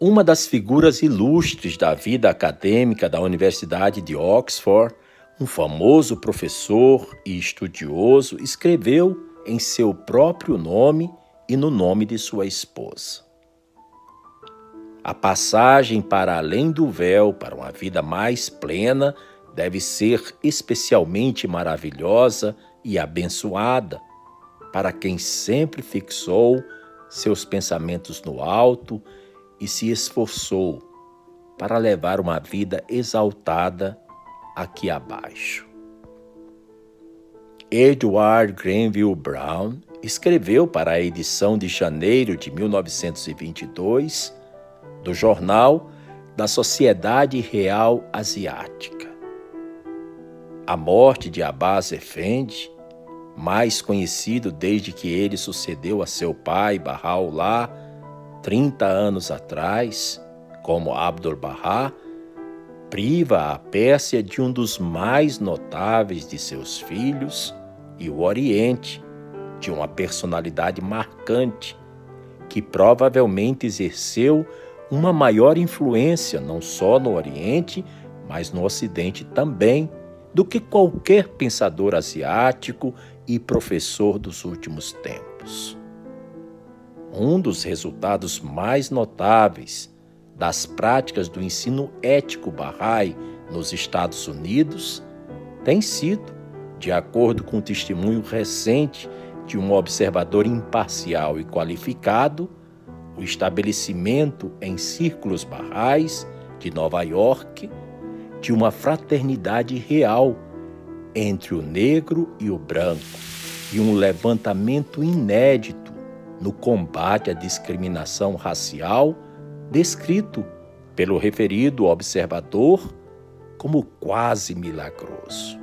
uma das figuras ilustres da vida acadêmica da Universidade de Oxford, um famoso professor e estudioso, escreveu em seu próprio nome e no nome de sua esposa. A passagem para além do véu para uma vida mais plena deve ser especialmente maravilhosa e abençoada para quem sempre fixou seus pensamentos no alto e se esforçou para levar uma vida exaltada aqui abaixo. Edward Grenville Brown escreveu para a edição de janeiro de 1922 do Jornal da Sociedade Real Asiática. A morte de Abbas Effendi, mais conhecido desde que ele sucedeu a seu pai Bahá'u'lláh 30 anos atrás, como Abdu'l-Bahá, priva a Pérsia de um dos mais notáveis de seus filhos e o Oriente de uma personalidade marcante que provavelmente exerceu uma maior influência não só no Oriente, mas no Ocidente também, do que qualquer pensador asiático e professor dos últimos tempos. Um dos resultados mais notáveis das práticas do ensino ético Bahá'í nos Estados Unidos tem sido, de acordo com o testemunho recente de um observador imparcial e qualificado, o estabelecimento em círculos barrais de Nova York de uma fraternidade real entre o negro e o branco e um levantamento inédito no combate à discriminação racial descrito pelo referido observador como quase milagroso.